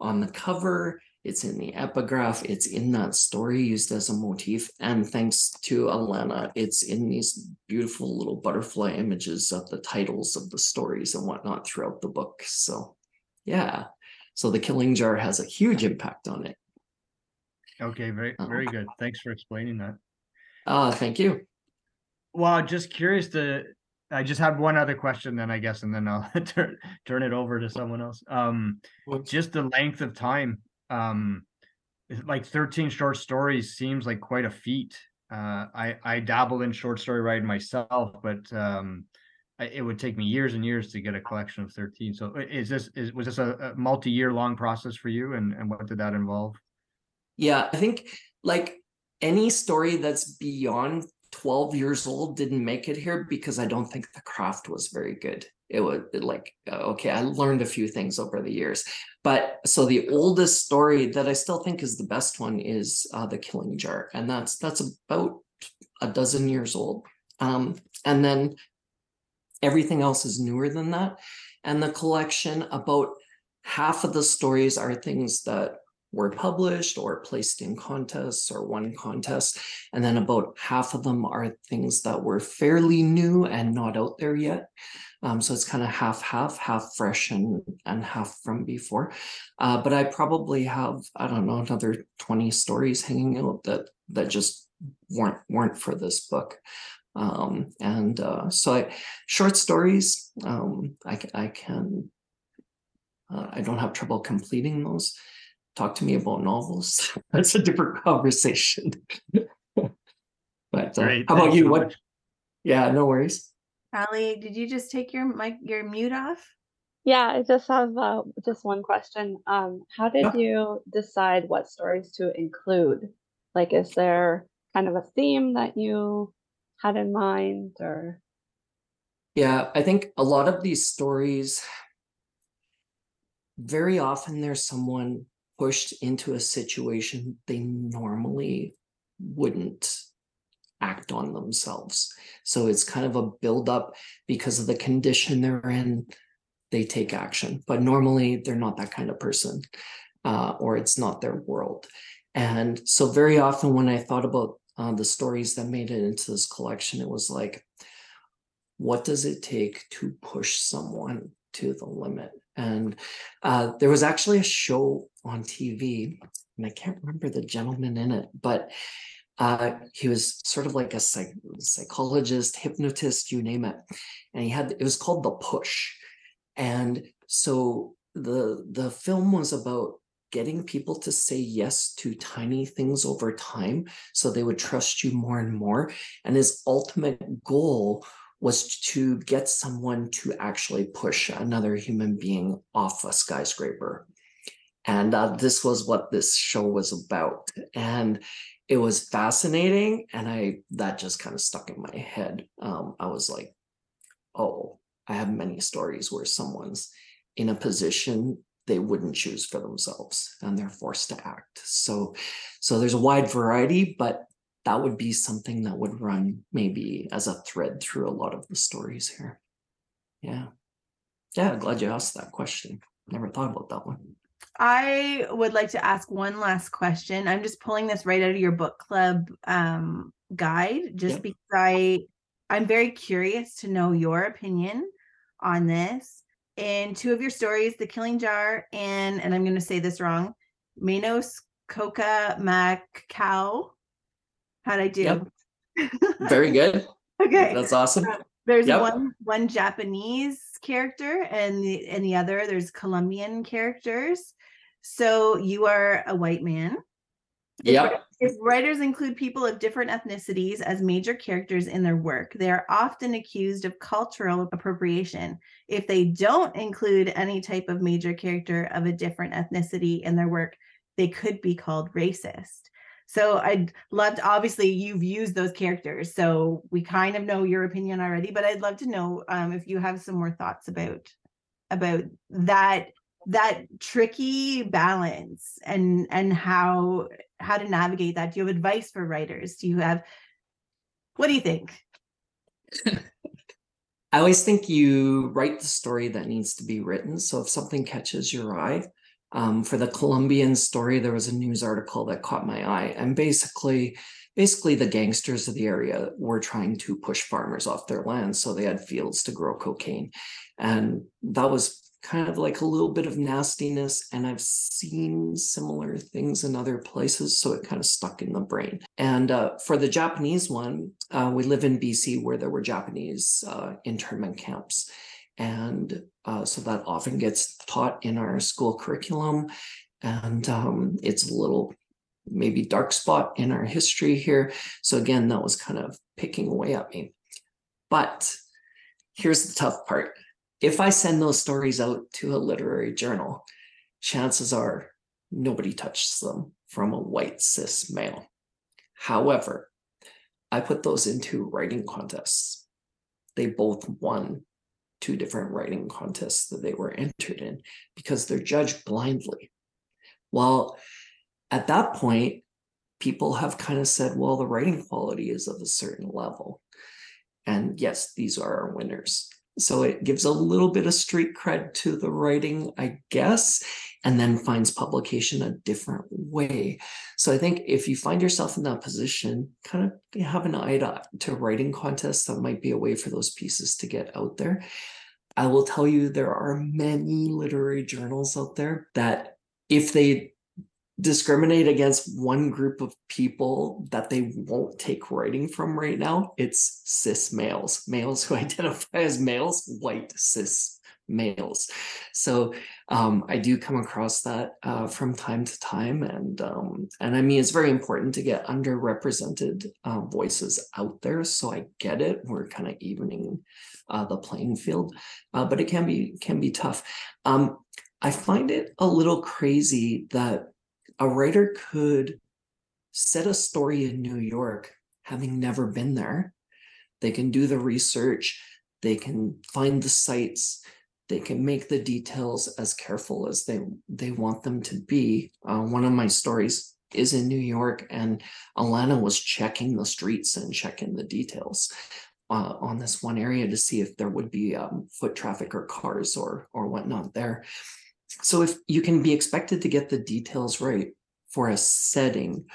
on the cover it's in the epigraph it's in that story used as a motif and thanks to alana it's in these beautiful little butterfly images of the titles of the stories and whatnot throughout the book so yeah so the killing jar has a huge impact on it Okay, very, Uh-huh. very good. Thanks for explaining that. uh thank you Well, just curious to, I just have one other question then I guess, and then I'll [laughs] turn, turn it over to someone else. Um, just the length of time, um, like thirteen short stories seems like quite a feat. Uh, I, I dabble in short story writing myself, but, um, it would take me years and years to get a collection of thirteen. So is this, is, was this a, a multi-year long process for you and, and what did that involve? Yeah, I think like any story that's beyond 12 years old didn't make it here because I don't think the craft was very good. It was like, uh, okay, I learned a few things over the years. But so the oldest story that I still think is the best one is uh, The Killing Jar. And that's that's about a dozen years old. Um, and then everything else is newer than that. And the collection, about half of the stories are things that were published or placed in contests or won contests. And then about half of them are things that were fairly new and not out there yet. Um, so it's kind of half, half, half fresh and, and half from before. Uh, but I probably have, I don't know, another 20 stories hanging out that that just weren't weren't for this book. Um, and uh, so I short stories, um, I, I can uh, I don't have trouble completing those talk to me about novels. [laughs] That's a different [laughs] conversation. [laughs] but uh, Great, how about you? so What? much. Yeah, no worries. Ali, did you just take your mic your mute off? Yeah, I just have uh, just one question. Um, how did Yeah. you decide what stories to include? Like, is there kind of a theme that you had in mind, or Yeah, I think a lot of these stories, very often there's someone pushed into a situation they normally wouldn't act on themselves. So it's kind of a buildup because of the condition they're in, they take action. But normally they're not that kind of person, uh, or it's not their world. And so very often when I thought about uh, the stories that made it into this collection, it was like, what does it take to push someone to the limit? And uh, there was actually a show on TV, and I can't remember the gentleman in it, but uh, he was sort of like a psych- psychologist, hypnotist, you name it. And he had it was called The Push. And so the the film was about getting people to say yes to tiny things over time so they would trust you more and more. And his ultimate goal was to get someone to actually push another human being off a skyscraper. And this was what this show was about. And it was fascinating. And I, that just kind of stuck in my head. Um, I was like, oh, I have many stories where someone's in a position they wouldn't choose for themselves and they're forced to act. So, so there's a wide variety, but that would be something that would run maybe as a thread through a lot of the stories here. Yeah. Yeah, glad you asked that question. Never thought about that one. I would like to ask one last question. I'm just pulling this right out of your book club um, guide, just Yep. because I I'm very curious to know your opinion on this. In two of your stories, The Killing Jar and and I'm going to say this wrong, Manos Coca Macau. How'd I do? Yep. Very good. [laughs] okay. That's awesome. There's Yep. one one Japanese character and the and the other there's Colombian characters. So you are a white man. If Yep. wri- If writers include people of different ethnicities as major characters in their work, they are often accused of cultural appropriation. If they don't include any type of major character of a different ethnicity in their work, they could be called racist. So I'd love to, obviously you've used those characters, so we kind of know your opinion already, but I'd love to know um, if you have some more thoughts about about that that tricky balance and and how how to navigate that? Do you have advice for writers? Do you have what do you think? [laughs] I always think you write the story that needs to be written. So if something catches your eye, um, for the Colombian story, there was a news article that caught my eye, and basically, basically the gangsters of the area were trying to push farmers off their land, so they had fields to grow cocaine, and that was kind of like a little bit of nastiness and i've seen similar things in other places so it kind of stuck in the brain. And uh, for the japanese one uh, we live in bc where there were japanese uh, internment camps. And uh, so that often gets taught in our school curriculum. And um, it's a little maybe dark spot in our history here. So again that was kind of picking away at me. But here's the tough part if I send those stories out to a literary journal, chances are nobody touches them from a white cis male. However, I put those into writing contests. They both won two different writing contests that they were entered in because they're judged blindly. Well, at that point, people have kind of said, well, the writing quality is of a certain level. And yes, these are our winners. So it gives a little bit of street cred to the writing, I guess, and then finds publication a different way. So I think if you find yourself in that position, kind of have an eye to, to writing contests, that might be a way for those pieces to get out there. I will tell you there are many literary journals out there that if they discriminate against one group of people that they won't take writing from right now, it's cis males, males who [laughs] identify as males, white cis males. So um, I do come across that uh, from time to time, and um, and I mean it's very important to get underrepresented uh, voices out there. So I get it; we're kind of evening uh, the playing field, uh, but it can be can be tough. Um, I find it a little crazy that a writer could set a story in New York, having never been there. They can do the research, they can find the sites, they can make the details as careful as they they want them to be. Uh, one of my stories is in New York, and Alana was checking the streets and checking the details uh, on this one area to see if there would be um, foot traffic or cars or or whatnot there. So if you can be expected to get the details right for a setting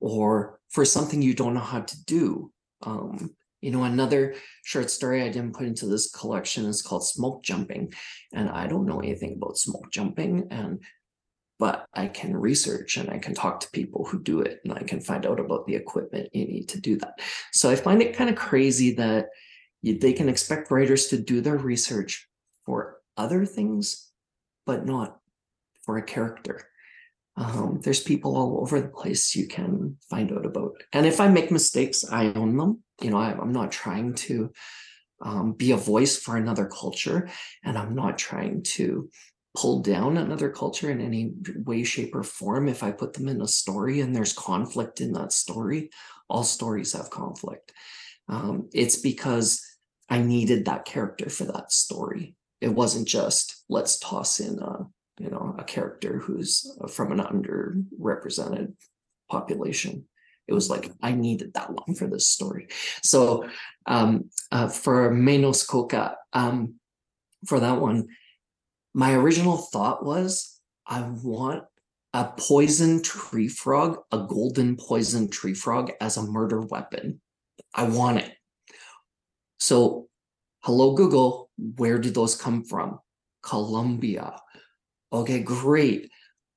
or for something you don't know how to do. Um, you know, another short story I didn't put into this collection is called Smoke Jumping. And I don't know anything about smoke jumping. And but I can research and I can talk to people who do it and I can find out about the equipment you need to do that. So I find it kind of crazy that you, they can expect writers to do their research for other things but not for a character. Um, there's people all over the place you can find out about. And if I make mistakes, I own them. You know, I, am not trying to um, be a voice for another culture, and I'm not trying to pull down another culture in any way, shape, or form. If I put them in a story and there's conflict in that story, all stories have conflict. Um, it's because I needed that character for that story it wasn't just let's toss in a you know a character who's from an underrepresented population. It was like i needed that one for this story. So um, uh, for menos coca um, for that one my original thought was i want a poison tree frog a golden poison tree frog as a murder weapon. I want it. So hello google where did those come from? Colombia. Okay, great.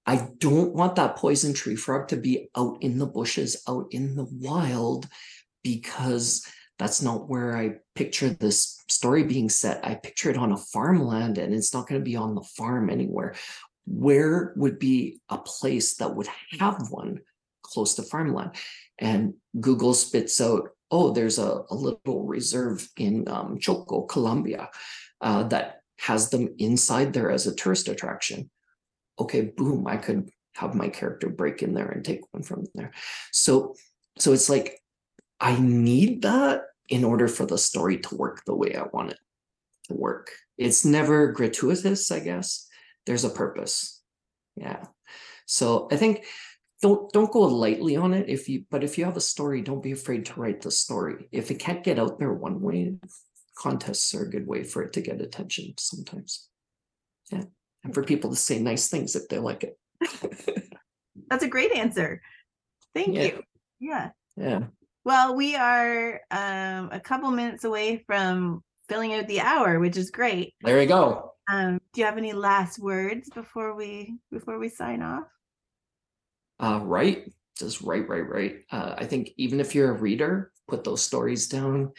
I don't want that poison tree frog to be out in the bushes, out in the wild, because that's not where I picture this story being set. I picture it on a farmland and it's not going to be on the farm anywhere. Where would be a place that would have one close to farmland? And Google spits out oh, there's a, a little reserve in um, Choco, Colombia, uh, that has them inside there as a tourist attraction. Okay, boom, I could have my character break in there and take one from there. So, so it's like I need that in order for the story to work the way I want it to work. It's never gratuitous, I guess. There's a purpose. Yeah. So I think don't don't go lightly on it if you but if you have a story don't be afraid to write the story if it can't get out there one way contests are a good way for it to get attention sometimes yeah and for people to say nice things if they like it [laughs] That's a great answer. Thank Yeah. you. Yeah. yeah Well, we are um, a couple minutes away from filling out the hour, which is great. there we go Um, do you have any last words before we before we sign off? Uh write just write write write. Uh i think even if you're a reader put those stories down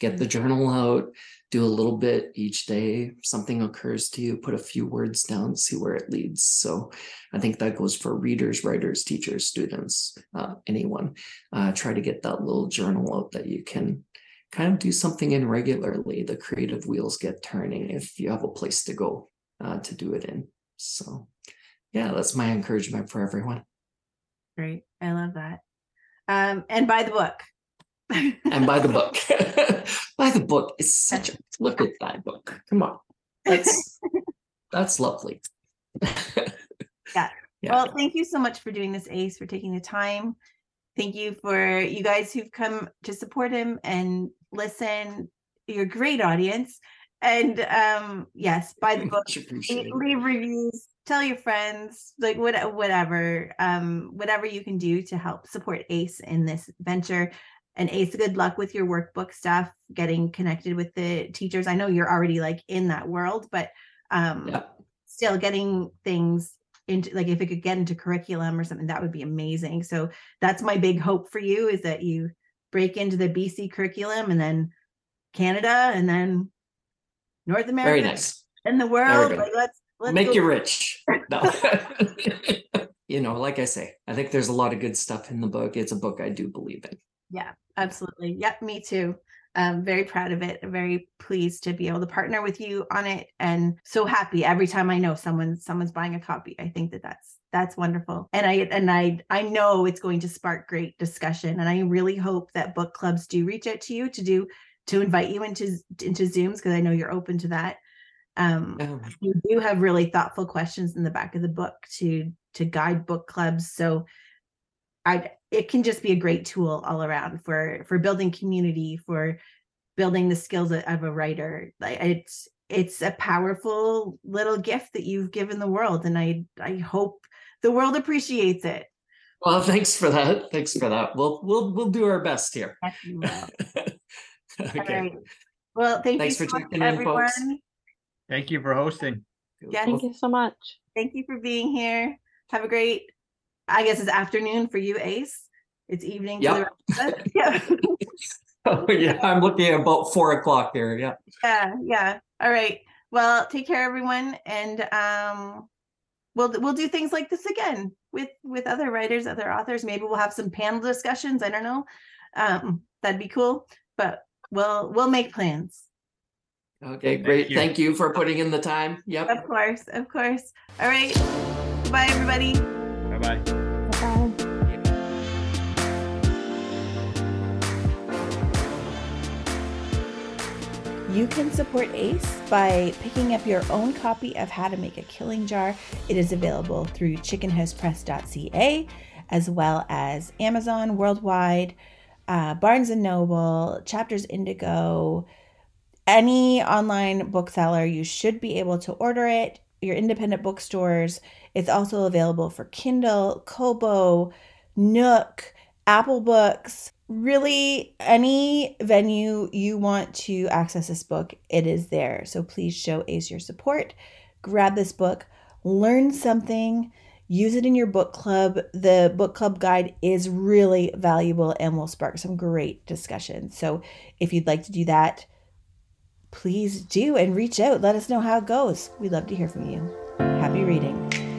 get the journal out do a little bit each day. Something occurs to you put a few words down see where it leads. So i think that goes for readers writers teachers students uh, anyone. Uh, try to get that little journal out that you can kind of do something in regularly. The creative wheels get turning if you have a place to go uh, to do it in. So yeah that's my encouragement for everyone Great. I love that. Um, and buy the book. and buy the book. [laughs] [laughs] buy the book. It's such a look at that book. Come on. That's [laughs] that's lovely. Yeah. Yeah. Well, thank you so much for doing this, Ace, for taking the time. Thank you for you guys who've come to support him and listen. You're a great audience. And um, yes, buy the book. Leave reviews tell your friends like what whatever um whatever you can do to help support ace in this venture. And ace good luck with your workbook stuff getting connected with the teachers. I know you're already like in that world but um Yeah. still getting things into like if it could get into curriculum or something that would be amazing. So that's my big hope for you is that you break into the bc curriculum and then canada and then north america Very nice. and the world. Like let's let's Make go you rich. No. [laughs] you know, like I say, I think there's a lot of good stuff in the book. It's a book I do believe in. Yeah, absolutely. Yep, me too. I'm very proud of it. very pleased to be able to partner with you on it, and so happy every time I know someone someone's buying a copy. I think that that's that's wonderful, and I and I I know it's going to spark great discussion, and I really hope that book clubs do reach out to you to do to invite you into into Zooms because I know you're open to that. Um, Um, you do have really thoughtful questions in the back of the book to to guide book clubs so i it can just be a great tool all around for for building community for building the skills of, a writer like it's it's a powerful little gift that you've given the world and i i hope the world appreciates it well, thanks for that. Thanks for that. We'll we'll we'll do our best here. Yes, you will. [laughs] All okay. right. well thank Thanks you for so much, tuning in, everyone folks. Thank you for hosting. Yes. Thank you so much. thank you for being here have a great i guess it's afternoon for you ace it's evening for the Yep. rest of us. [laughs] yeah [laughs] Oh, yeah, I'm looking at about four o'clock here. Yeah. yeah yeah all right well take care everyone and um we'll we'll do things like this again with with other writers other authors maybe we'll have some panel discussions i don't know um that'd be cool but we'll we'll make plans Okay, great. you. Thank you for putting in the time. Yep. of course of course all right bye everybody Bye bye. Bye-bye. You can support Ace by picking up your own copy of How to Make a Killing Jar. It is available through chickenhousepress.ca as well as Amazon worldwide, uh, Barnes and Noble, Chapters Indigo, any online bookseller. You should be able to order it. Your independent bookstores. It's also available for Kindle, Kobo, Nook, Apple Books, really any venue you want to access this book, it is there. So please show Ace your support. Grab this book, learn something, use it in your book club. The book club guide is really valuable and will spark some great discussion. So if you'd like to do that, please do and reach out. Let us know how it goes. We'd love to hear from you. Happy reading.